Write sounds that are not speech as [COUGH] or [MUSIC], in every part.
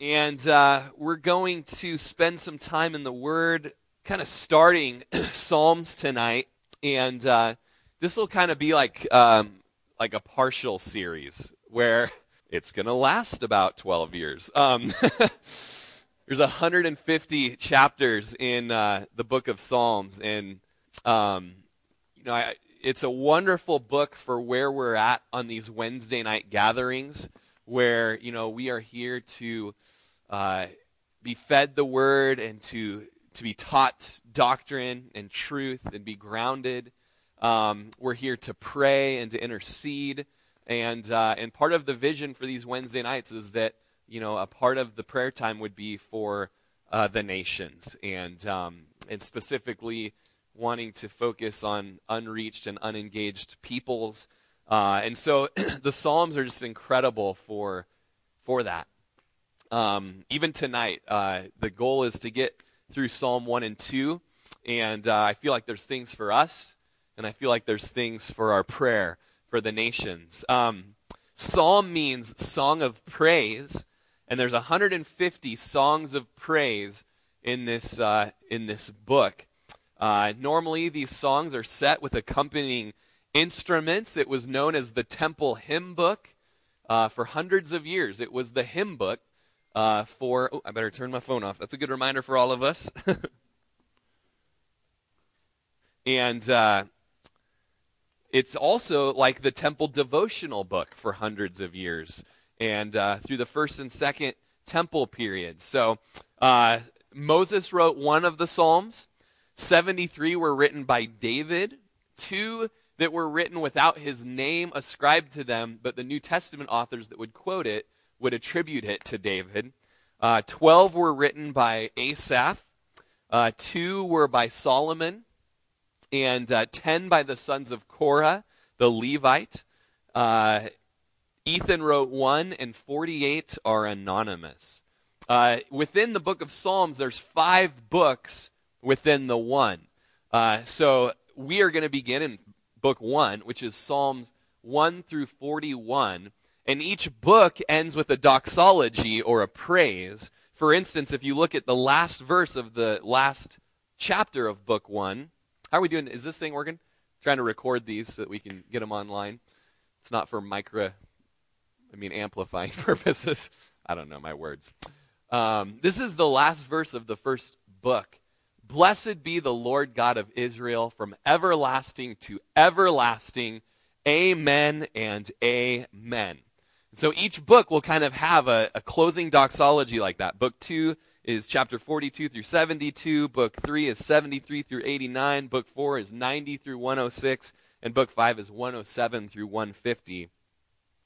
And uh, we're going to spend some time in the Word, kind of starting [CLEARS THROAT] Psalms tonight. And uh, this will kind of be like um, like a partial series where [LAUGHS] it's going to last about 12 years. Um, [LAUGHS] there's 150 chapters in uh, the book of Psalms, and um, you know, I, it's a wonderful book for where we're at on these Wednesday night gatherings, where you know we are here to uh, be fed the Word and to to be taught doctrine and truth and be grounded. Um, we're here to pray and to intercede, and uh, and part of the vision for these Wednesday nights is that you know a part of the prayer time would be for uh, the nations and um, and specifically wanting to focus on unreached and unengaged peoples. Uh, and so [CLEARS THROAT] the Psalms are just incredible for, for that. Um, even tonight, uh, the goal is to get through Psalm 1 and 2. And uh, I feel like there's things for us, and I feel like there's things for our prayer for the nations. Um, Psalm means song of praise, and there's 150 songs of praise in this, uh, in this book. Uh, normally, these songs are set with accompanying instruments. It was known as the Temple Hymn Book uh, for hundreds of years. It was the hymn book uh, for. Oh, I better turn my phone off. That's a good reminder for all of us. [LAUGHS] and uh, it's also like the Temple Devotional Book for hundreds of years and uh, through the first and second Temple periods. So uh, Moses wrote one of the Psalms. 73 were written by David, two that were written without his name ascribed to them, but the New Testament authors that would quote it would attribute it to David. Uh, 12 were written by Asaph, uh, two were by Solomon, and uh, 10 by the sons of Korah, the Levite. Uh, Ethan wrote one, and 48 are anonymous. Uh, within the book of Psalms, there's five books within the one. Uh, so we are going to begin in book one, which is Psalms 1 through 41. And each book ends with a doxology or a praise. For instance, if you look at the last verse of the last chapter of book one, how are we doing? Is this thing working? trying to record these so that we can get them online. It's not for micro, I mean, amplifying [LAUGHS] purposes. I don't know my words. Um, this is the last verse of the first book. Blessed be the Lord God of Israel from everlasting to everlasting. Amen and amen. So each book will kind of have a, a, closing doxology like that. Book 2 is chapter 42 through 72. Book 3 is 73 through 89. Book 4 is 90 through 106. And book 5 is 107 through 150.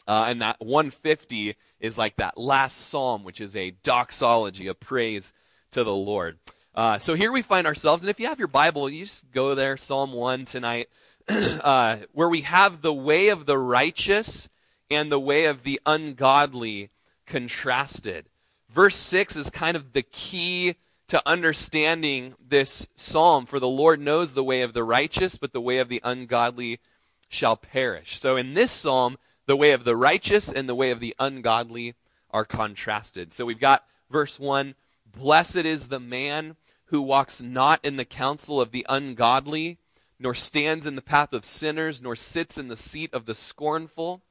Uh, and that 150 is like that last psalm, which is a doxology, a praise to the Lord. Uh, so here we find ourselves, and if you have your Bible, you just go there, Psalm 1 tonight, [CLEARS THROAT] uh, where we have the way of the righteous and the way of the ungodly contrasted. Verse 6 is kind of the key to understanding this psalm. For the Lord knows the way of the righteous, but the way of the ungodly shall perish. So in this psalm, the way of the righteous and the way of the ungodly are contrasted. So we've got verse 1 Blessed is the man who walks not in the counsel of the ungodly, nor stands in the path of sinners, nor sits in the seat of the scornful.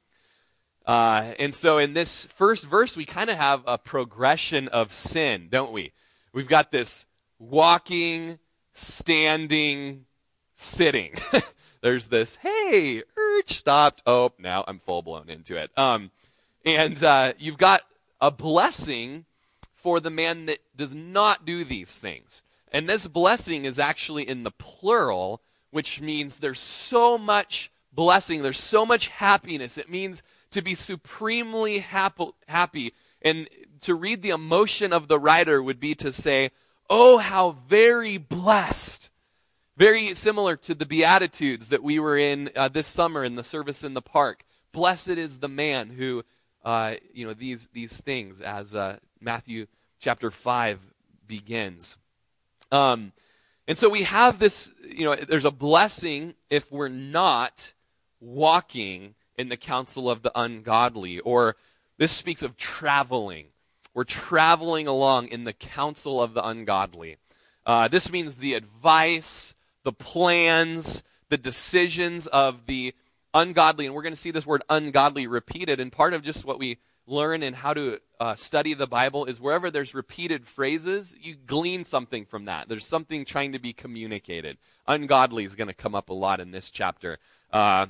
Uh, and so in this first verse, we kind of have a progression of sin, don't we? We've got this walking, standing, sitting. [LAUGHS] There's this, hey, urge stopped. Oh, now I'm full blown into it. Um, and uh, you've got a blessing for the man that does not do these things. And this blessing is actually in the plural, which means there's so much blessing, there's so much happiness. It means to be supremely happy. And to read the emotion of the writer would be to say, Oh, how very blessed. Very similar to the Beatitudes that we were in uh, this summer in the service in the park. Blessed is the man who, uh, you know, these, these things, as uh, Matthew chapter 5 begins. Um, and so we have this, you know, there's a blessing if we're not walking in the counsel of the ungodly, or this speaks of traveling. we're traveling along in the counsel of the ungodly. Uh, this means the advice, the plans, the decisions of the ungodly. And we're going to see this word ungodly repeated. And part of just what we learn and how to uh, study the Bible is wherever there's repeated phrases, you glean something from that. There's something trying to be communicated. Ungodly is going to come up a lot in this chapter. Uh,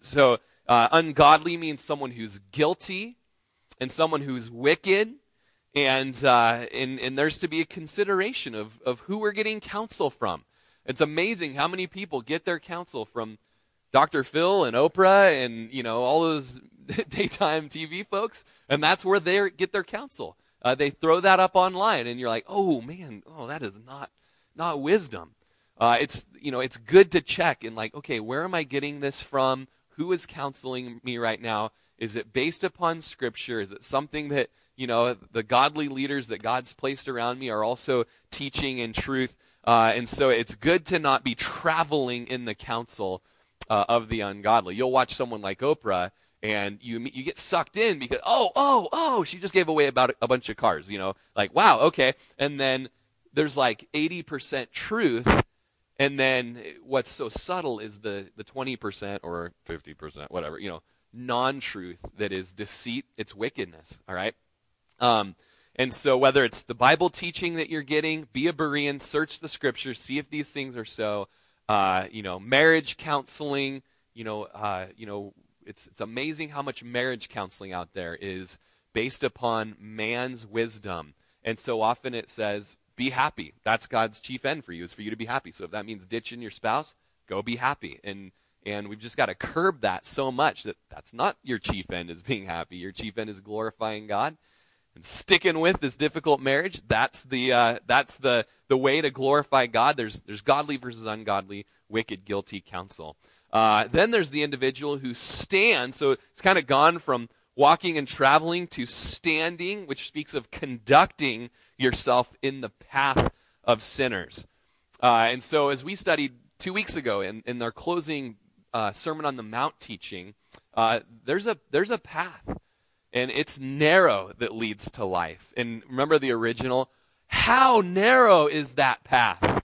so, uh, ungodly means someone who's guilty and someone who's wicked. And, uh, and, and there's to be a consideration of, of who we're getting counsel from. It's amazing how many people get their counsel from Dr. Phil and Oprah and, you know, all those [LAUGHS] daytime TV folks, and that's where they get their counsel. Uh, they throw that up online, and you're like, oh man, oh that is not not wisdom. Uh, it's you know it's good to check and like, okay, where am I getting this from? Who is counseling me right now? Is it based upon Scripture? Is it something that you know the godly leaders that God's placed around me are also teaching in truth? Uh, and so it's good to not be traveling in the counsel uh, of the ungodly. You'll watch someone like Oprah, and you you get sucked in because oh oh oh she just gave away about a bunch of cars you know like wow okay and then there's like 80% truth and then what's so subtle is the the 20% or 50% whatever you know non-truth that is deceit it's wickedness all right um, and so whether it's the bible teaching that you're getting be a berean search the scriptures see if these things are so uh, you know marriage counseling you know uh, you know it's, it's amazing how much marriage counseling out there is based upon man's wisdom. And so often it says, be happy. That's God's chief end for you, is for you to be happy. So if that means ditching your spouse, go be happy. And and we've just got to curb that so much that that's not your chief end is being happy. Your chief end is glorifying God and sticking with this difficult marriage. That's the uh, that's the the way to glorify God. There's there's godly versus ungodly, wicked, guilty counsel. Uh, then there's the individual who stands. So it's kind of gone from walking and traveling to standing, which speaks of conducting yourself in the path of sinners. Uh, and so, as we studied two weeks ago in, in our closing uh, Sermon on the Mount teaching, uh, there's a there's a path, and it's narrow that leads to life. And remember the original. How narrow is that path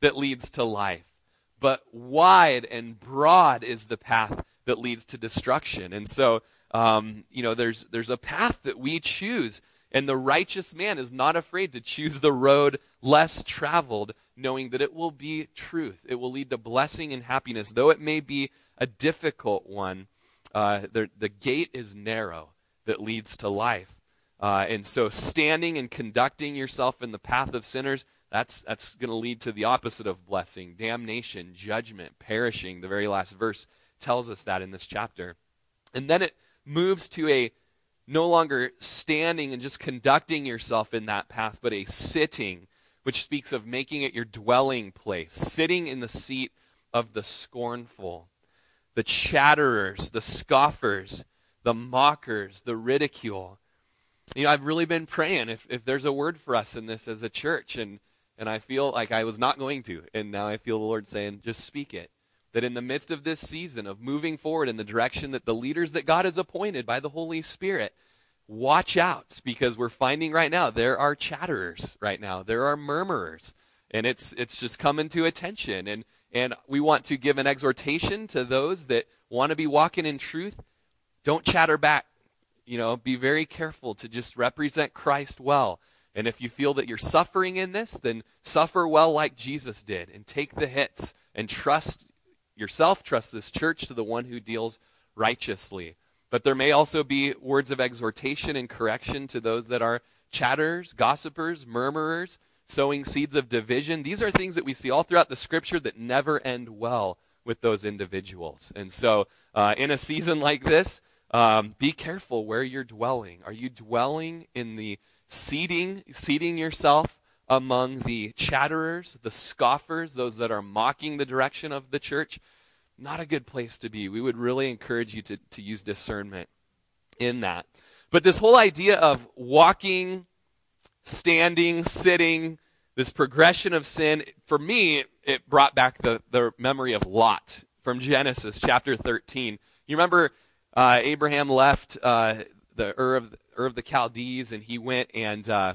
that leads to life? but wide and broad is the path that leads to destruction. And so, um, you know, there's there's a path that we choose, and the righteous man is not afraid to choose the road less traveled, knowing that it will be truth. It will lead to blessing and happiness, though it may be a difficult one. Uh, the, the gate is narrow that leads to life. Uh, and so, standing and conducting yourself in the path of sinners that's, that's going to lead to the opposite of blessing damnation, judgment, perishing. The very last verse tells us that in this chapter. And then it moves to a no longer standing and just conducting yourself in that path, but a sitting, which speaks of making it your dwelling place, sitting in the seat of the scornful, the chatterers, the scoffers, the mockers, the ridicule. You know, I've really been praying if, if there's a word for us in this as a church, and and I feel like I was not going to. And now I feel the Lord saying, just speak it. That in the midst of this season of moving forward in the direction that the leaders that God has appointed by the Holy Spirit, watch out because we're finding right now there are chatterers right now. There are murmurers. And it's it's just coming to attention. And and we want to give an exhortation to those that want to be walking in truth. Don't chatter back. You know, be very careful to just represent Christ well and if you feel that you're suffering in this, then suffer well like Jesus did and take the hits and trust yourself, trust this church to the one who deals righteously. But there may also be words of exhortation and correction to those that are chatterers, gossipers, murmurers, sowing seeds of division. These are things that we see all throughout the scripture that never end well with those individuals. And so, uh, in a season like this, um, be careful where you're dwelling. Are you dwelling in the seating, seating yourself among the chatterers, the scoffers, those that are mocking the direction of the church, not a good place to be. We would really encourage you to, to use discernment in that. But this whole idea of walking, standing, sitting, this progression of sin, for me, it brought back the, the memory of Lot from Genesis chapter 13. You remember uh, Abraham left uh, the Ur of Ur of the Chaldees, and he went and uh,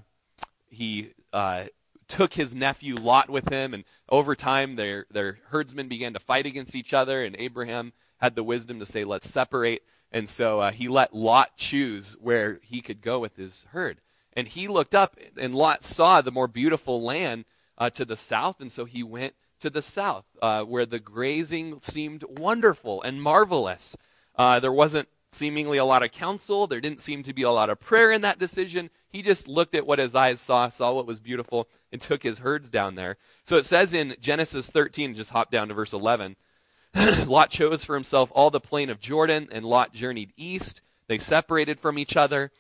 he uh, took his nephew Lot with him. And over time, their their herdsmen began to fight against each other, and Abraham had the wisdom to say, "Let's separate." And so uh, he let Lot choose where he could go with his herd. And he looked up, and Lot saw the more beautiful land uh, to the south, and so he went to the south, uh, where the grazing seemed wonderful and marvelous. Uh, there wasn't seemingly a lot of counsel. There didn't seem to be a lot of prayer in that decision. He just looked at what his eyes saw, saw what was beautiful, and took his herds down there. So it says in Genesis 13, just hop down to verse 11. [CLEARS THROAT] Lot chose for himself all the plain of Jordan, and Lot journeyed east. They separated from each other.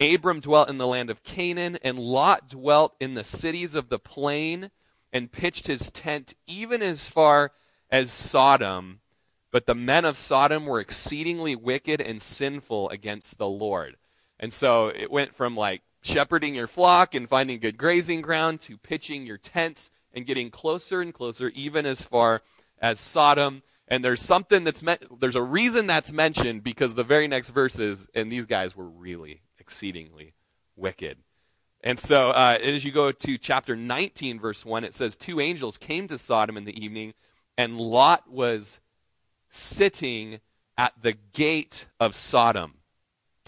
Abram dwelt in the land of Canaan, and Lot dwelt in the cities of the plain and pitched his tent even as far as Sodom. But the men of Sodom were exceedingly wicked and sinful against the Lord. And so it went from like shepherding your flock and finding good grazing ground to pitching your tents and getting closer and closer, even as far as Sodom. And there's something that's meant, there's a reason that's mentioned because the very next verses, and these guys were really exceedingly wicked. And so, uh, as you go to chapter 19, verse 1, it says, Two angels came to Sodom in the evening, and Lot was sitting at the gate of Sodom.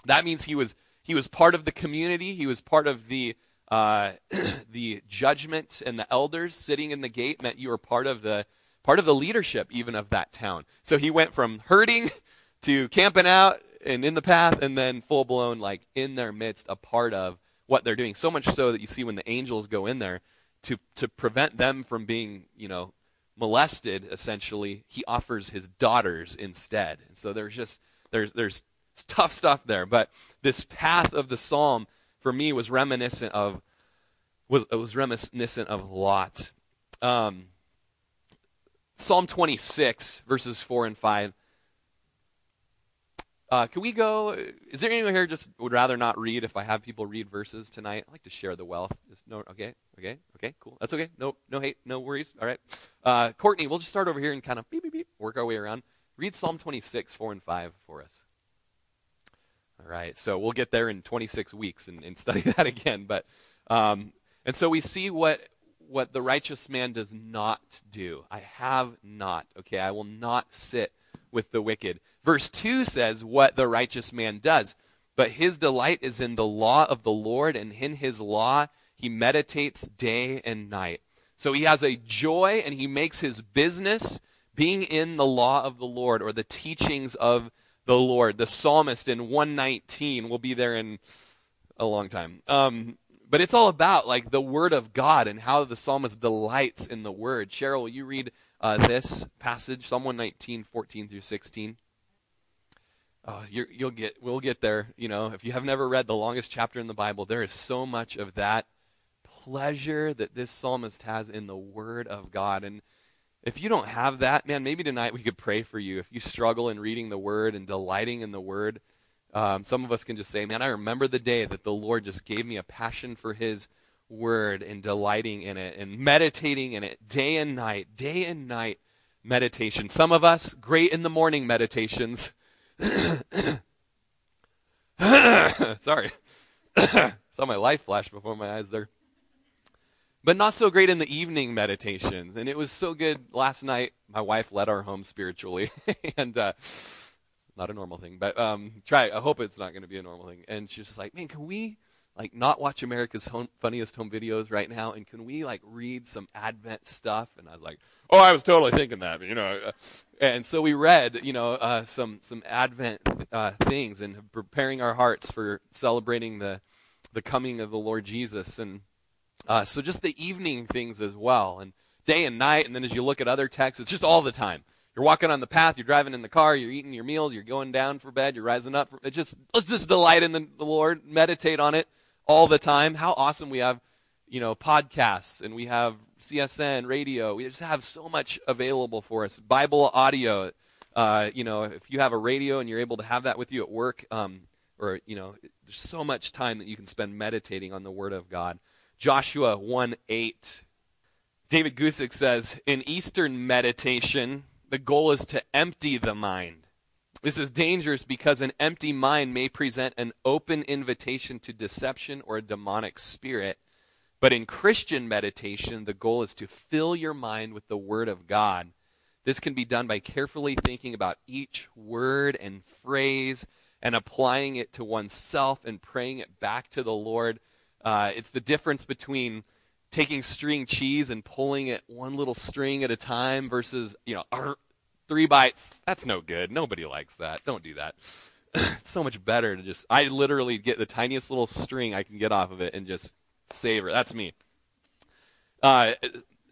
That means he was, he was part of the community, he was part of the, uh, [CLEARS THROAT] the judgment, and the elders sitting in the gate meant you were part of the, part of the leadership even of that town. So he went from herding [LAUGHS] to camping out and in the path, and then full blown, like in their midst, a part of what they're doing. So much so that you see when the angels go in there to to prevent them from being, you know, molested. Essentially, he offers his daughters instead. And so there's just there's there's tough stuff there. But this path of the psalm for me was reminiscent of was it was reminiscent of Lot. Um, psalm 26 verses 4 and 5 uh, can we go? Is there anyone here just would rather not read if I have people read verses tonight? I like to share the wealth. Just no, okay, okay, okay, cool. That's okay. No, no hate, no worries. All right, uh, Courtney, we'll just start over here and kind of beep beep beep work our way around. Read Psalm 26, four and five for us. All right, so we'll get there in 26 weeks and, and [LAUGHS] study that again. But um, and so we see what what the righteous man does not do. I have not. Okay, I will not sit with the wicked. Verse 2 says what the righteous man does. But his delight is in the law of the Lord, and in his law he meditates day and night. So he has a joy, and he makes his business being in the law of the Lord or the teachings of the Lord. The psalmist in 119 will be there in a long time. Um, but it's all about like the word of God and how the psalmist delights in the word. Cheryl, will you read uh, this passage, Psalm 119, 14 through 16? Oh, you will get we'll get there. You know, if you have never read the longest chapter in the Bible, there is so much of that pleasure that this psalmist has in the Word of God. And if you don't have that, man, maybe tonight we could pray for you. If you struggle in reading the Word and delighting in the Word, um, some of us can just say, "Man, I remember the day that the Lord just gave me a passion for His Word and delighting in it and meditating in it day and night, day and night." Meditation. Some of us, great in the morning meditations. [COUGHS] Sorry. [COUGHS] Saw my life flash before my eyes there. But not so great in the evening meditations. And it was so good last night. My wife led our home spiritually. [LAUGHS] and uh, not a normal thing, but um, try. I hope it's not going to be a normal thing. And she's just like, man, can we like not watch America's home, funniest home videos right now? And can we like read some Advent stuff? And I was like, oh, I was totally thinking that, you know. Uh, and so we read, you know, uh, some some Advent uh, things and preparing our hearts for celebrating the the coming of the Lord Jesus, and uh, so just the evening things as well, and day and night, and then as you look at other texts, it's just all the time. You're walking on the path, you're driving in the car, you're eating your meals, you're going down for bed, you're rising up. For, just let's just delight in the Lord, meditate on it all the time. How awesome we have, you know, podcasts and we have CSN, radio. We just have so much available for us. Bible audio. Uh, you know, if you have a radio and you're able to have that with you at work, um, or you know, there's so much time that you can spend meditating on the Word of God. Joshua 1 8. David Guzik says, In Eastern meditation, the goal is to empty the mind. This is dangerous because an empty mind may present an open invitation to deception or a demonic spirit. But in Christian meditation, the goal is to fill your mind with the Word of God. This can be done by carefully thinking about each word and phrase and applying it to oneself and praying it back to the Lord. Uh, it's the difference between taking string cheese and pulling it one little string at a time versus, you know, three bites. That's no good. Nobody likes that. Don't do that. [LAUGHS] it's so much better to just, I literally get the tiniest little string I can get off of it and just savor. That's me. Uh,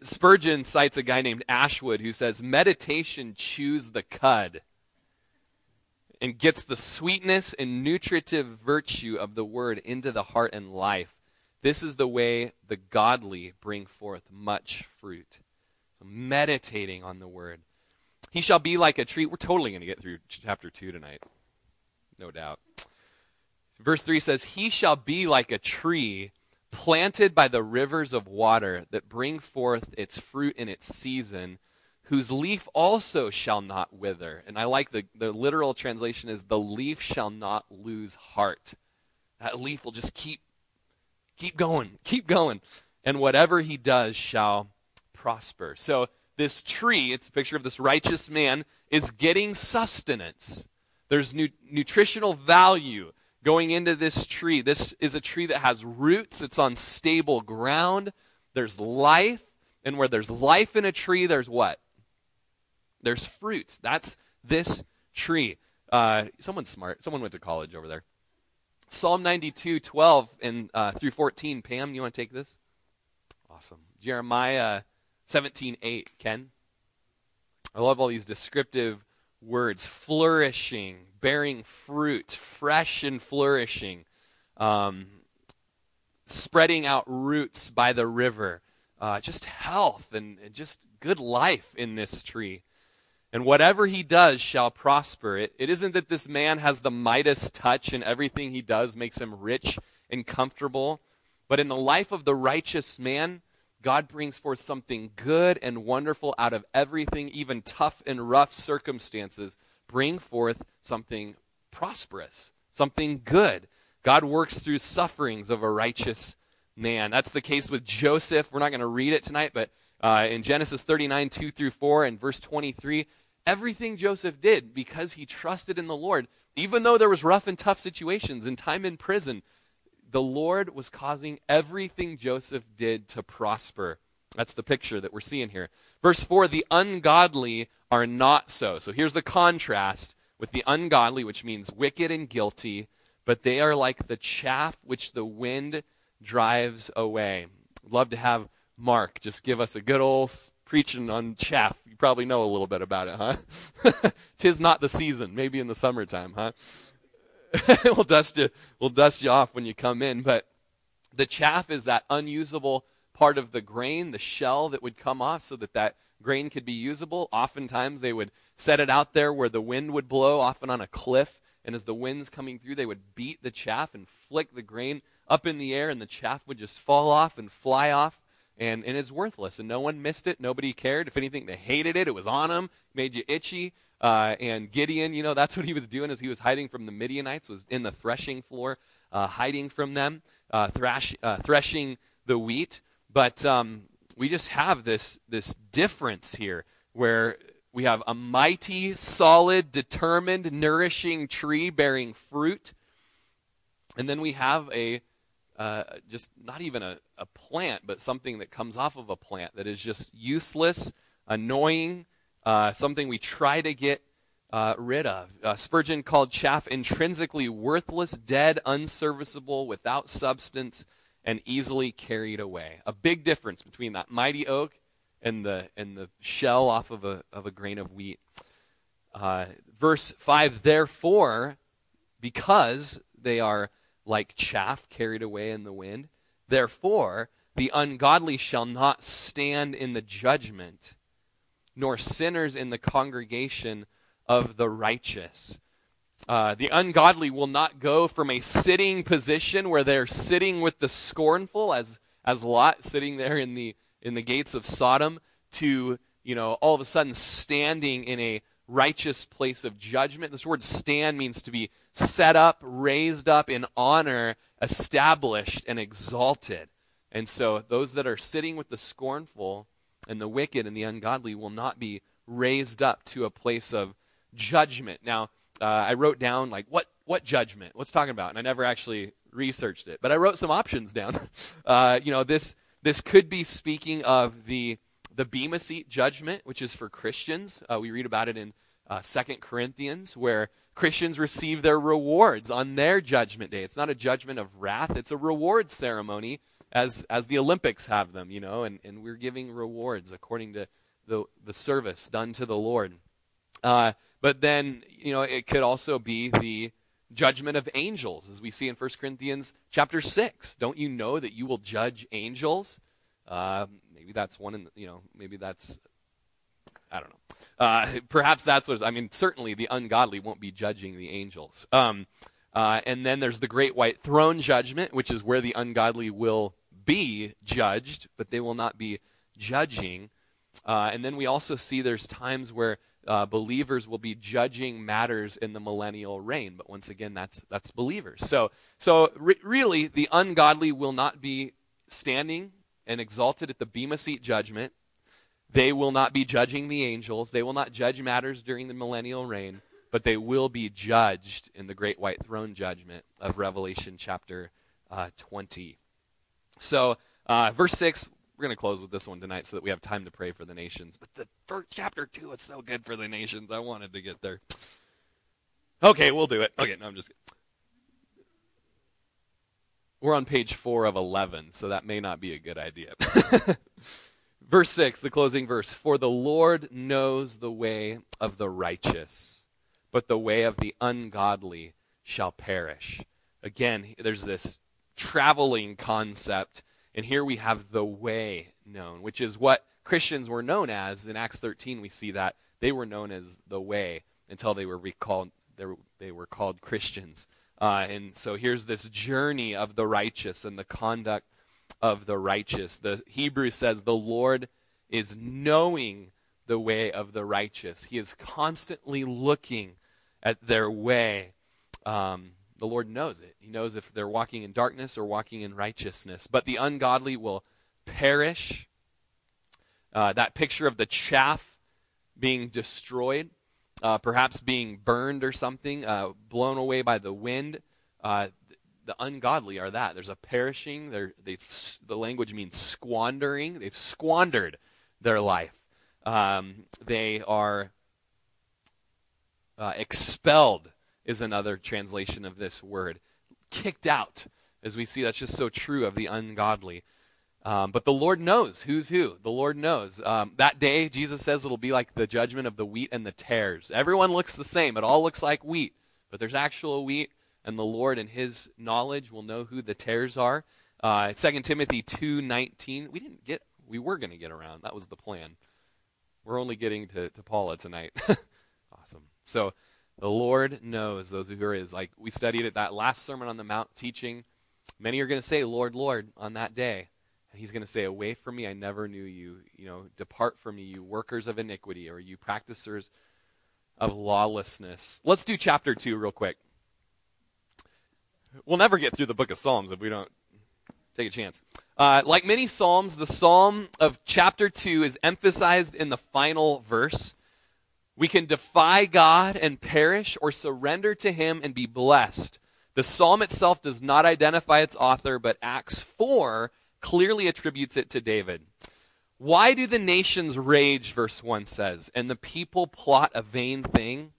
Spurgeon cites a guy named Ashwood who says, Meditation chews the cud and gets the sweetness and nutritive virtue of the word into the heart and life. This is the way the godly bring forth much fruit. So, meditating on the word. He shall be like a tree. We're totally going to get through chapter 2 tonight, no doubt. Verse 3 says, He shall be like a tree planted by the rivers of water that bring forth its fruit in its season, whose leaf also shall not wither. And I like the, the literal translation is the leaf shall not lose heart. That leaf will just keep keep going, keep going. And whatever he does shall prosper. So this tree, it's a picture of this righteous man, is getting sustenance. There's nu- nutritional value going into this tree. This is a tree that has roots, it's on stable ground. There's life, and where there's life in a tree, there's what? There's fruits. That's this tree. Uh, someone's smart. Someone went to college over there. Psalm 92, 12 and uh, through 14. Pam, you want to take this? Awesome. Jeremiah 17, 8. Ken? I love all these descriptive words flourishing, bearing fruit, fresh and flourishing, um, spreading out roots by the river, uh, just health and, and just good life in this tree. And whatever he does shall prosper. It, it isn't that this man has the Midas touch and everything he does makes him rich and comfortable. But in the life of the righteous man, God brings forth something good and wonderful out of everything, even tough and rough circumstances bring forth something prosperous, something good. God works through sufferings of a righteous man. That's the case with Joseph. We're not going to read it tonight, but uh, in Genesis 39, 2 through 4, and verse 23, everything Joseph did because he trusted in the Lord, even though there was rough and tough situations and time in prison, the Lord was causing everything Joseph did to prosper. That's the picture that we're seeing here. Verse 4 the ungodly are not so. So here's the contrast with the ungodly, which means wicked and guilty, but they are like the chaff which the wind drives away. love to have Mark just give us a good old preaching on chaff. You probably know a little bit about it, huh? [LAUGHS] Tis not the season, maybe in the summertime, huh? [LAUGHS] we'll dust you we'll dust you off when you come in, but the chaff is that unusable part of the grain, the shell that would come off so that that grain could be usable. Oftentimes they would set it out there where the wind would blow, often on a cliff, and as the wind's coming through, they would beat the chaff and flick the grain up in the air, and the chaff would just fall off and fly off. And, and it's worthless, and no one missed it. Nobody cared. If anything, they hated it. It was on them, made you itchy. Uh, and Gideon, you know, that's what he was doing as he was hiding from the Midianites, was in the threshing floor, uh, hiding from them, uh, thrash, uh, threshing the wheat. But um, we just have this this difference here, where we have a mighty, solid, determined, nourishing tree bearing fruit, and then we have a uh, just not even a, a plant, but something that comes off of a plant that is just useless, annoying, uh, something we try to get uh, rid of. Uh, Spurgeon called chaff intrinsically worthless, dead, unserviceable, without substance, and easily carried away. A big difference between that mighty oak and the and the shell off of a of a grain of wheat. Uh, verse five. Therefore, because they are like chaff carried away in the wind, therefore the ungodly shall not stand in the judgment, nor sinners in the congregation of the righteous. Uh, the ungodly will not go from a sitting position where they're sitting with the scornful, as as Lot sitting there in the in the gates of Sodom, to you know all of a sudden standing in a righteous place of judgment. This word stand means to be set up, raised up in honor, established, and exalted. And so those that are sitting with the scornful and the wicked and the ungodly will not be raised up to a place of judgment. Now, uh, I wrote down like what what judgment? What's talking about? And I never actually researched it, but I wrote some options down. [LAUGHS] Uh, you know, this this could be speaking of the the Bema Seat judgment, which is for Christians. Uh, we read about it in uh, Second Corinthians, where Christians receive their rewards on their judgment day. It's not a judgment of wrath; it's a reward ceremony, as as the Olympics have them. You know, and and we're giving rewards according to the the service done to the Lord. Uh, but then, you know, it could also be the judgment of angels, as we see in 1 Corinthians chapter 6. Don't you know that you will judge angels? Uh, maybe that's one in, the, you know, maybe that's, I don't know. Uh, perhaps that's what, I mean, certainly the ungodly won't be judging the angels. Um, uh, and then there's the great white throne judgment, which is where the ungodly will be judged, but they will not be judging. Uh, and then we also see there's times where uh, believers will be judging matters in the millennial reign. But once again, that's that's believers. So so re- really, the ungodly will not be standing and exalted at the bema seat judgment. They will not be judging the angels. They will not judge matters during the millennial reign, but they will be judged in the great white throne judgment of Revelation chapter uh, 20. So, uh, verse 6, we're going to close with this one tonight so that we have time to pray for the nations. But the first chapter two is so good for the nations. I wanted to get there. Okay, we'll do it. Okay, no, I'm just. We're on page four of 11, so that may not be a good idea. [LAUGHS] verse 6, the closing verse For the Lord knows the way of the righteous, but the way of the ungodly shall perish. Again, there's this traveling concept and here we have the way known, which is what Christians were known as. In Acts 13, we see that they were known as the way until they were recalled. They were, called Christians. Uh, and so here's this journey of the righteous and the conduct of the righteous. The Hebrew says the Lord is knowing the way of the righteous. He is constantly looking at their way. Um, the Lord knows it. He knows if they're walking in darkness or walking in righteousness. But the ungodly will perish. Uh, that picture of the chaff being destroyed, uh, perhaps being burned or something, uh, blown away by the wind. Uh, the ungodly are that. There's a perishing. They've, the language means squandering. They've squandered their life. Um, they are uh, expelled is another translation of this word. Kicked out, as we see, that's just so true of the ungodly. Um, but the Lord knows who's who. The Lord knows. Um, that day, Jesus says it'll be like the judgment of the wheat and the tares. Everyone looks the same. It all looks like wheat, but there's actual wheat, and the Lord and His knowledge will know who the tares are. Uh, 2 Timothy two nineteen. We didn't get. We were going to get around. That was the plan. We're only getting to, to Paula tonight. [LAUGHS] awesome. So the Lord knows those who are His. Like we studied at that last Sermon on the Mount teaching. Many are going to say, Lord, Lord, on that day. And He's going to say, Away from me, I never knew you. You know, depart from me, you workers of iniquity, or you practicers of lawlessness. Let's do chapter 2 real quick. We'll never get through the book of Psalms if we don't take a chance. Uh, like many Psalms, the Psalm of chapter 2 is emphasized in the final verse. We can defy God and perish or surrender to Him and be blessed. The psalm itself does not identify its author, but Acts 4 clearly attributes it to David. Why do the nations rage, verse 1 says, and the people plot a vain thing?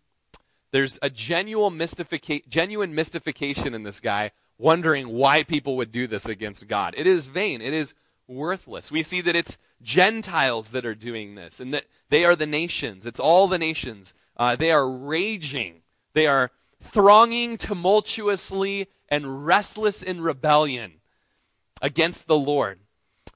There's a genuine, mystifica- genuine mystification in this guy, wondering why people would do this against God. It is vain. It is worthless. We see that it's Gentiles that are doing this, and that they are the nations. It's all the nations. Uh, they are raging. They are thronging tumultuously and restless in rebellion against the Lord.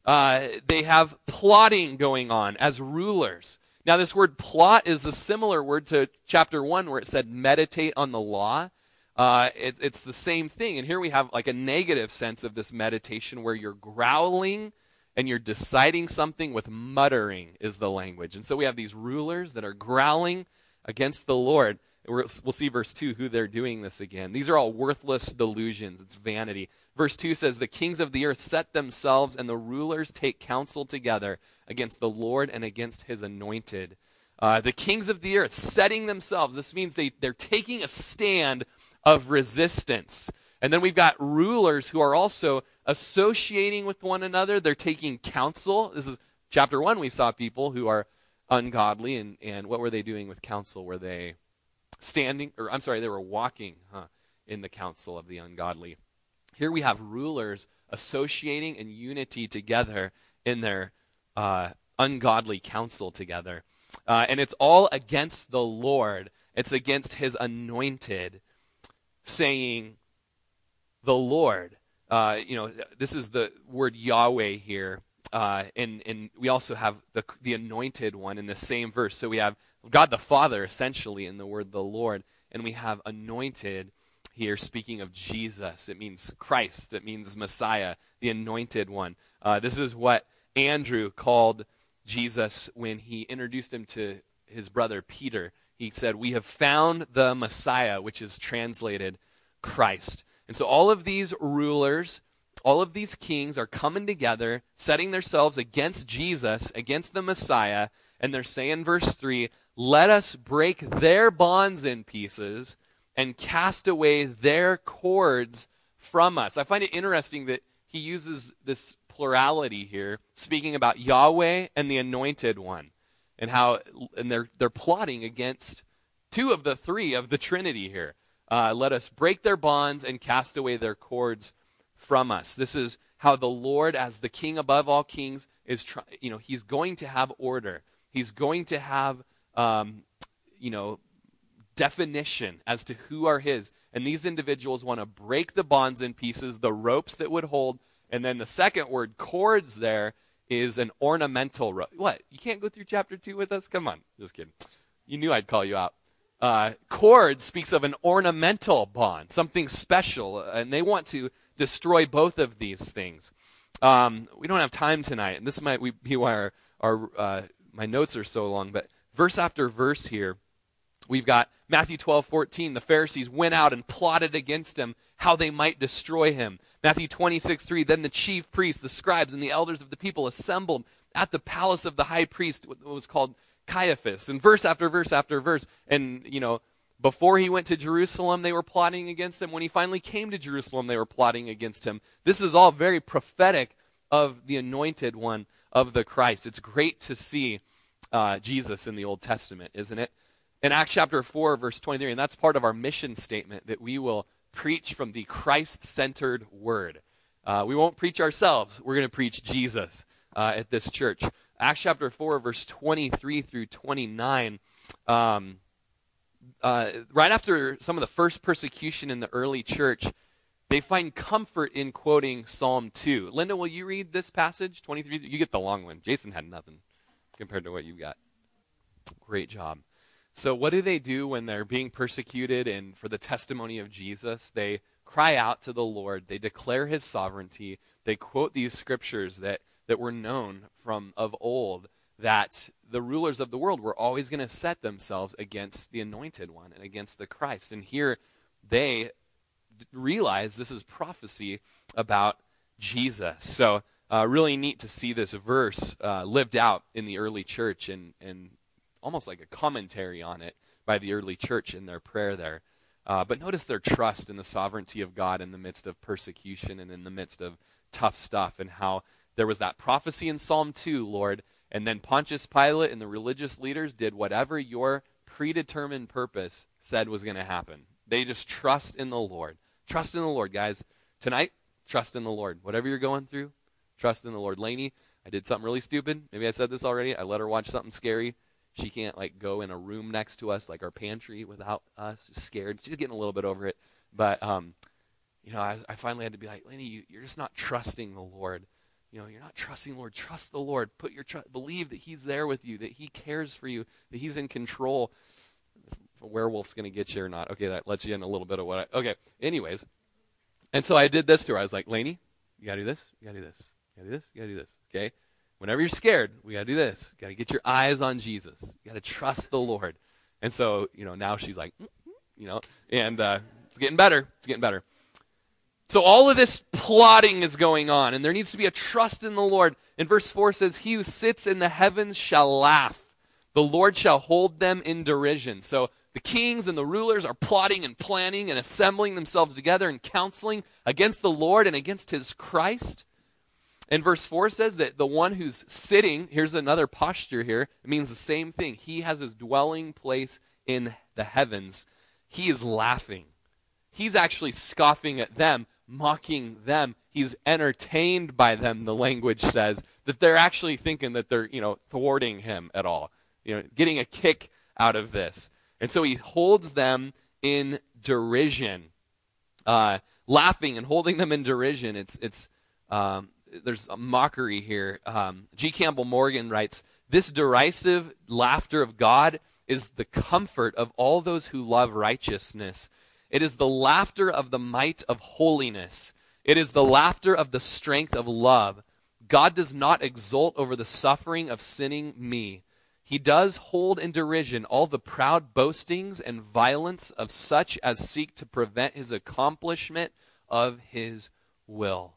Uh, they have plotting going on as rulers. Now, this word plot is a similar word to chapter 1 where it said meditate on the law. Uh, it, it's the same thing. And here we have like a negative sense of this meditation where you're growling and you're deciding something with muttering, is the language. And so we have these rulers that are growling against the Lord. We'll see verse 2 who they're doing this again. These are all worthless delusions. It's vanity. Verse 2 says, The kings of the earth set themselves, and the rulers take counsel together against the Lord and against his anointed. Uh, the kings of the earth setting themselves. This means they, they're taking a stand of resistance. And then we've got rulers who are also associating with one another. They're taking counsel. This is chapter 1. We saw people who are ungodly. And, and what were they doing with counsel? Were they standing, or I'm sorry, they were walking huh, in the counsel of the ungodly. Here we have rulers associating in unity together in their uh, ungodly counsel together. Uh, and it's all against the Lord, it's against his anointed, saying, The Lord. Uh, you know, this is the word Yahweh here. Uh, and, and we also have the, the anointed one in the same verse. So we have God the Father, essentially, in the word the Lord. And we have anointed here, speaking of Jesus. It means Christ, it means Messiah, the anointed one. Uh, this is what Andrew called Jesus when he introduced him to his brother Peter. He said, We have found the Messiah, which is translated Christ. And so all of these rulers, all of these kings are coming together, setting themselves against Jesus, against the Messiah, and they're saying, verse 3, let us break their bonds in pieces and cast away their cords from us. I find it interesting that he uses this plurality here, speaking about Yahweh and the anointed one, and how and they're they're plotting against two of the three of the Trinity here. Uh, let us break their bonds and cast away their cords from us. This is how the Lord, as the King above all kings, is trying. You know, He's going to have order. He's going to have um, you know, definition as to who are his. And these individuals want to break the bonds in pieces, the ropes that would hold. And then the second word, cords, there is an ornamental rope. What? You can't go through chapter 2 with us? Come on. Just kidding. You knew I'd call you out. Uh, cord speaks of an ornamental bond, something special. And they want to destroy both of these things. Um, we don't have time tonight, and this might be why our, our uh, my notes are so long, but verse after verse here, we've got Matthew 12, 14. The Pharisees went out and plotted against him how they might destroy him. Matthew 26, 3. Then the chief priests, the scribes, and the elders of the people assembled at the palace of the high priest, what was called Caiaphas. And verse after verse after verse. And, you know, before he went to Jerusalem, they were plotting against him. When he finally came to Jerusalem, they were plotting against him. This is all very prophetic of the anointed one of the Christ. It's great to see uh, Jesus in the Old Testament, isn't it? In Acts chapter 4, verse 23, and that's part of our mission statement that we will preach from the Christ centered word. Uh, we won't preach ourselves, we're going to preach Jesus uh, at this church. Acts chapter 4, verse 23 through 29. Um, uh, right after some of the first persecution in the early church, they find comfort in quoting Psalm 2. Linda, will you read this passage? 23. You get the long one. Jason had nothing compared to what you got. Great job. So, what do they do when they're being persecuted and for the testimony of Jesus? They cry out to the Lord. They declare his sovereignty. They quote these scriptures that, that were known from of old that the rulers of the world were always going to set themselves against the anointed one and against the Christ. And here they realize this is prophecy about Jesus. So uh, really neat to see this verse uh, lived out in the early church and, and almost like a commentary on it by the early church in their prayer there. Uh, but notice their trust in the sovereignty of God in the midst of persecution and in the midst of tough stuff, and how there was that prophecy in Psalm 2, Lord, and then Pontius Pilate and the religious leaders did whatever your predetermined purpose said was going to happen. They just trust in the Lord. Trust in the Lord, guys. Tonight, trust in the Lord. Whatever you're going through, Trust in the Lord. Lainey, I did something really stupid. Maybe I said this already. I let her watch something scary. She can't like go in a room next to us, like our pantry, without us. Just scared. She's getting a little bit over it. But um, you know, I, I finally had to be like, Lainey, you, you're just not trusting the Lord. You know, you're not trusting the Lord. Trust the Lord. Put your trust. Believe that He's there with you. That He cares for you. That He's in control. If a werewolf's going to get you or not. Okay, that lets you in a little bit of what I. Okay. Anyways, and so I did this to her. I was like, Lainey, you got to do this. You got to do this. You gotta do this, you gotta do this. Okay? Whenever you're scared, we gotta do this. You gotta get your eyes on Jesus. You gotta trust the Lord. And so, you know, now she's like, mm-hmm, you know, and uh, it's getting better. It's getting better. So all of this plotting is going on, and there needs to be a trust in the Lord. And verse 4 says, He who sits in the heavens shall laugh. The Lord shall hold them in derision. So the kings and the rulers are plotting and planning and assembling themselves together and counseling against the Lord and against his Christ. And verse 4 says that the one who's sitting, here's another posture here, it means the same thing. He has his dwelling place in the heavens. He is laughing. He's actually scoffing at them, mocking them. He's entertained by them, the language says, that they're actually thinking that they're, you know, thwarting him at all, you know, getting a kick out of this. And so he holds them in derision, uh, laughing and holding them in derision. It's, it's, um, there's a mockery here. Um, G. Campbell Morgan writes, This derisive laughter of God is the comfort of all those who love righteousness. It is the laughter of the might of holiness. It is the laughter of the strength of love. God does not exult over the suffering of sinning me. He does hold in derision all the proud boastings and violence of such as seek to prevent his accomplishment of his will.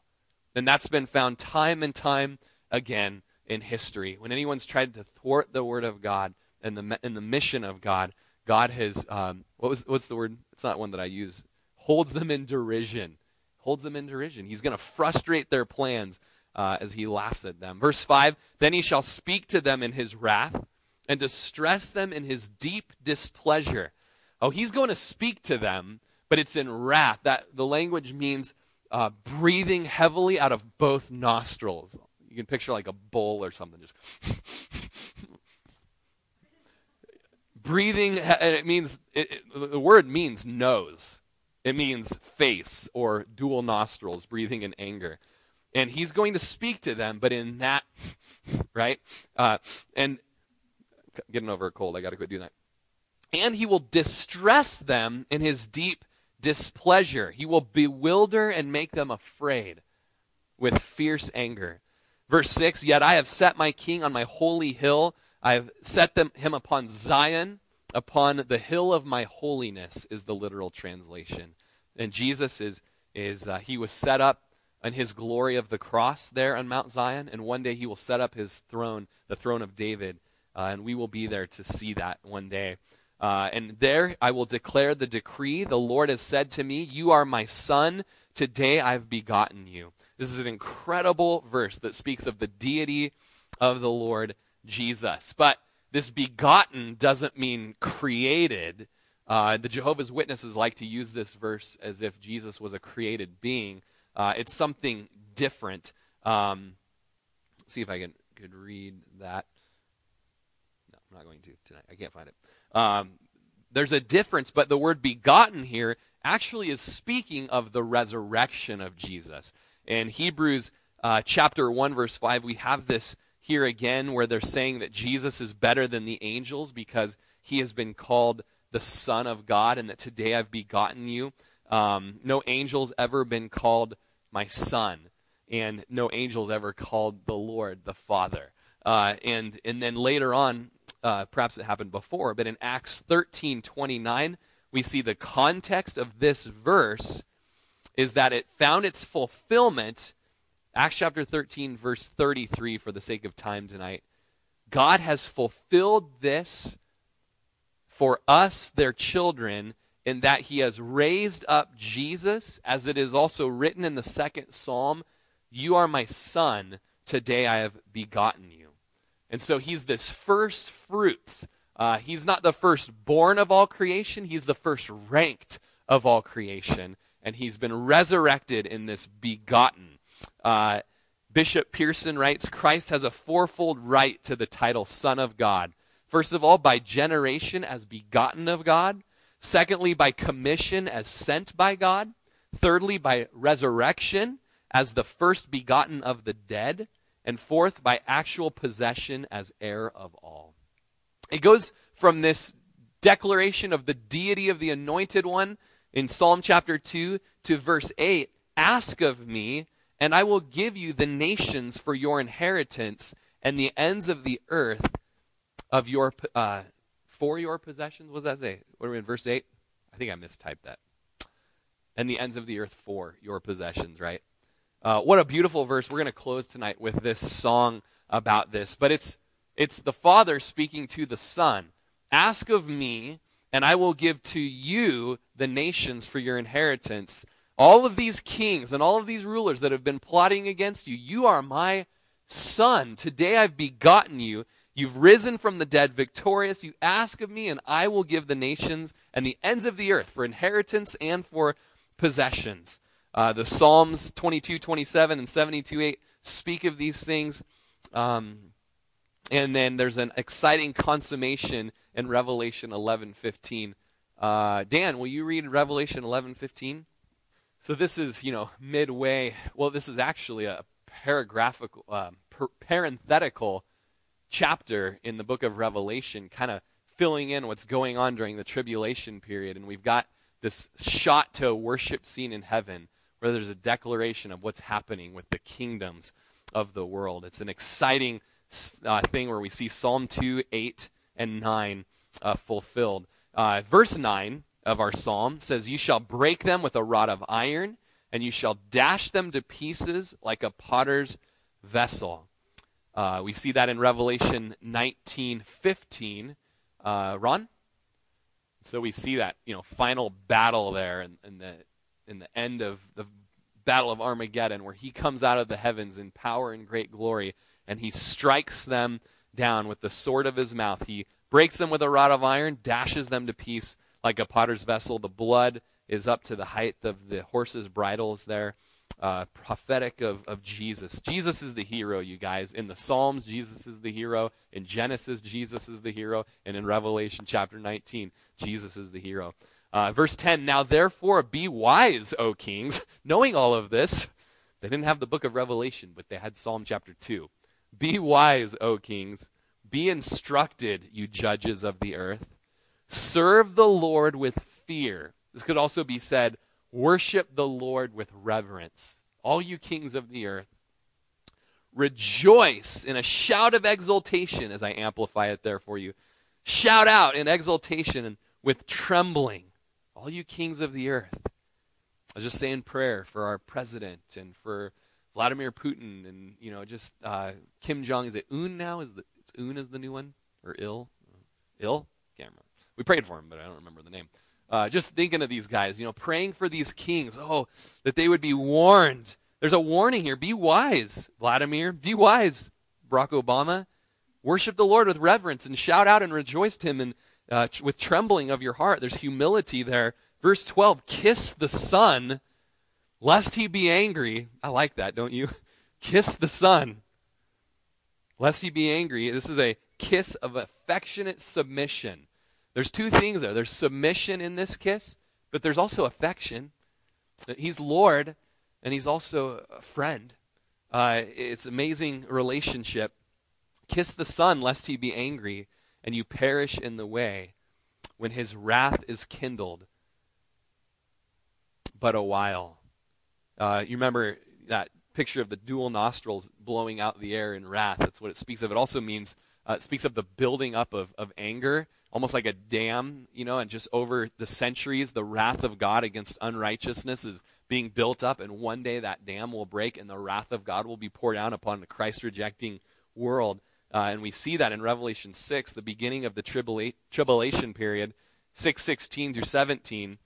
And that's been found time and time again in history. When anyone's tried to thwart the word of God and the, and the mission of God, God has, um, what was, what's the word? It's not one that I use. Holds them in derision. Holds them in derision. He's going to frustrate their plans uh, as he laughs at them. Verse 5 Then he shall speak to them in his wrath and distress them in his deep displeasure. Oh, he's going to speak to them, but it's in wrath. That the language means uh, breathing heavily out of both nostrils. You can picture like a bull or something, just [LAUGHS] breathing. And it means it, it, the word means nose. It means face or dual nostrils, breathing in anger. And he's going to speak to them, but in that, [LAUGHS] right? Uh, and getting over a cold, I got to quit doing that. And he will distress them in his deep displeasure. He will bewilder and make them afraid with fierce anger. Verse 6 Yet I have set my king on my holy hill. I have set them, him upon Zion, upon the hill of my holiness, is the literal translation. And Jesus is, is uh, he was set up in his glory of the cross there on Mount Zion, and one day he will set up his throne, the throne of David, uh, and we will be there to see that one day. Uh, and there I will declare the decree. The Lord has said to me, You are my son. Today I've begotten you. This is an incredible verse that speaks of the deity of the Lord Jesus. But this begotten doesn't mean created. Uh, the Jehovah's Witnesses like to use this verse as if Jesus was a created being. Uh, it's something different. Um, see if I can could read that. No, I'm not going to tonight. I can't find it. Um, there's a difference, but the word begotten here actually is speaking of the resurrection of Jesus. In Hebrews uh, chapter 1, verse 5, we have this here again where they're saying that Jesus is better than the angels because he has been called the Son of God and that today I've begotten you. Um, no angel's ever been called my son, and no angel's ever called the Lord the Father. Uh, and and then later on, uh, perhaps it happened before, but in Acts 13 29, we see the context of this verse is that it found its fulfillment. Acts chapter 13, verse 33, for the sake of time tonight. God has fulfilled this for us, their children, in that he has raised up Jesus, as it is also written in the second psalm You are my son, today I have begotten you. And so he's this first fruits. Uh, he's not the firstborn of all creation, he's the first ranked of all creation. And he's been resurrected in this begotten. Uh, Bishop Pearson writes Christ has a fourfold right to the title Son of God. First of all, by generation as begotten of God. Secondly, by commission as sent by God. Thirdly, by resurrection as the first begotten of the dead and fourth, by actual possession as heir of all. It goes from this declaration of the deity of the anointed one in Psalm chapter 2 to verse 8 Ask of me, and I will give you the nations for your inheritance and the ends of the earth of your uh, for your possessions. What does that say? What are we in verse 8? I think I mistyped that. And the ends of the earth for your possessions, right? Uh, what a beautiful verse. We're going to close tonight with this song about this. But it's, it's the Father speaking to the Son. Ask of me, and I will give to you the nations for your inheritance. All of these kings and all of these rulers that have been plotting against you, you are my son. Today I've begotten you. You've risen from the dead victorious. You ask of me, and I will give the nations and the ends of the earth for inheritance and for possessions. Uh, the Psalms 22, 27, and 72, 8 speak of these things. Um, and then there's an exciting consummation in Revelation 11, 15. Uh, Dan, will you read Revelation 11, 15? So this is, you know, midway. Well, this is actually a paragraphical, uh, per- parenthetical chapter in the book of Revelation, kind of filling in what's going on during the tribulation period. And we've got this shot to a worship scene in heaven where there's a declaration of what's happening with the kingdoms of the world. It's an exciting uh, thing where we see Psalm 2, 8, and 9 uh, fulfilled. Uh, verse 9 of our psalm says, You shall break them with a rod of iron, and you shall dash them to pieces like a potter's vessel. Uh, we see that in Revelation 19, 15. Uh, Ron? So we see that, you know, final battle there in, in the in the end of the battle of Armageddon, where he comes out of the heavens in power and great glory, and he strikes them down with the sword of his mouth. He breaks them with a rod of iron, dashes them to piece like a potter's vessel. The blood is up to the height of the horse's bridles there. Uh, prophetic of, of Jesus. Jesus is the hero, you guys. In the Psalms, Jesus is the hero. In Genesis, Jesus is the hero. And in Revelation chapter 19, Jesus is the hero. Uh, verse 10 Now therefore be wise, O kings, [LAUGHS] knowing all of this. They didn't have the book of Revelation, but they had Psalm chapter 2. Be wise, O kings. Be instructed, you judges of the earth. Serve the Lord with fear. This could also be said worship the Lord with reverence. All you kings of the earth. Rejoice in a shout of exultation, as I amplify it there for you. Shout out in exultation and with trembling all you kings of the earth. I was just saying prayer for our president and for Vladimir Putin and you know just uh, Kim Jong. Is it Un now? Is the it's Un is the new one or Il? Il? Remember. We prayed for him, but I don't remember the name. Uh, just thinking of these guys, you know, praying for these kings. Oh, that they would be warned. There's a warning here. Be wise, Vladimir. Be wise, Barack Obama. Worship the Lord with reverence and shout out and rejoice to Him and uh, with trembling of your heart. There's humility there. Verse 12 Kiss the Son, lest he be angry. I like that, don't you? [LAUGHS] Kiss the Son, lest he be angry. This is a kiss of affectionate submission. There's two things there there's submission in this kiss, but there's also affection. He's Lord, and he's also a friend. Uh, it's amazing relationship. Kiss the Son, lest he be angry and you perish in the way when his wrath is kindled but a while. Uh, you remember that picture of the dual nostrils blowing out the air in wrath. That's what it speaks of. It also means, uh, it speaks of the building up of, of anger, almost like a dam, you know, and just over the centuries, the wrath of God against unrighteousness is being built up, and one day that dam will break, and the wrath of God will be poured out upon the Christ rejecting world. Uh, and we see that in Revelation 6, the beginning of the tribula- tribulation period, 616 through 17.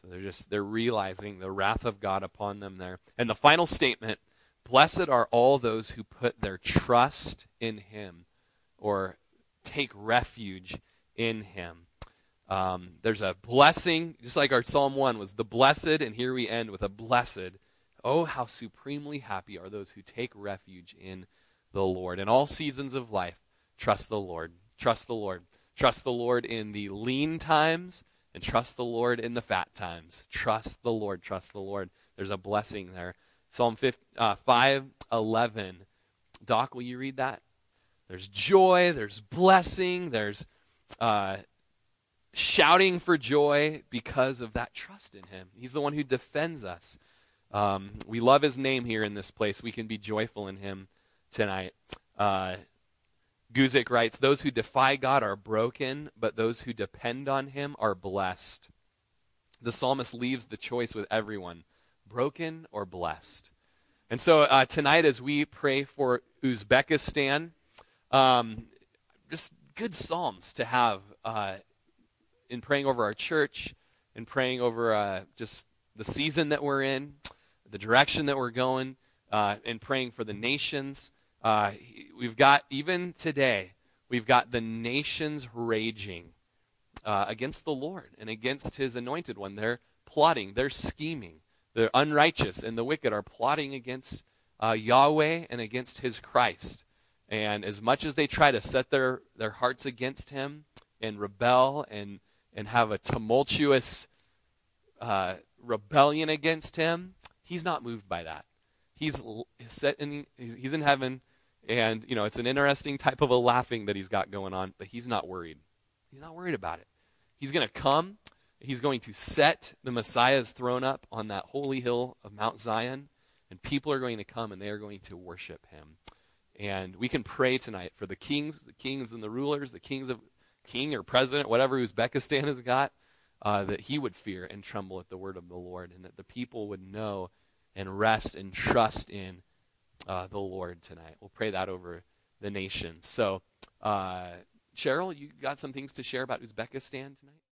So they're just they're realizing the wrath of God upon them there. And the final statement, blessed are all those who put their trust in him or take refuge in him. Um, there's a blessing, just like our Psalm 1 was the blessed, and here we end with a blessed. Oh, how supremely happy are those who take refuge in the Lord. In all seasons of life, trust the Lord. Trust the Lord. Trust the Lord in the lean times and trust the Lord in the fat times. Trust the Lord. Trust the Lord. There's a blessing there. Psalm 5, uh, 511. Doc, will you read that? There's joy, there's blessing, there's uh, shouting for joy because of that trust in Him. He's the one who defends us. Um, we love His name here in this place. We can be joyful in Him tonight. Uh, Guzik writes Those who defy God are broken, but those who depend on him are blessed. The psalmist leaves the choice with everyone broken or blessed. And so uh, tonight, as we pray for Uzbekistan, um, just good psalms to have uh, in praying over our church, in praying over uh, just the season that we're in, the direction that we're going, uh, and praying for the nations. Uh, we've got, even today, we've got the nations raging uh, against the Lord and against his anointed one. They're plotting, they're scheming. The unrighteous and the wicked are plotting against uh, Yahweh and against his Christ. And as much as they try to set their, their hearts against him and rebel and, and have a tumultuous uh, rebellion against him, he's not moved by that. He's, set in, he's in heaven, and you know it's an interesting type of a laughing that he's got going on, but he's not worried. He's not worried about it. He's going to come. He's going to set the Messiah's throne up on that holy hill of Mount Zion, and people are going to come and they are going to worship him. And we can pray tonight for the kings, the kings and the rulers, the kings of king or president, whatever Uzbekistan has got, uh, that he would fear and tremble at the word of the Lord, and that the people would know and rest and trust in uh, the Lord tonight. We'll pray that over the nation. So, uh, Cheryl, you got some things to share about Uzbekistan tonight?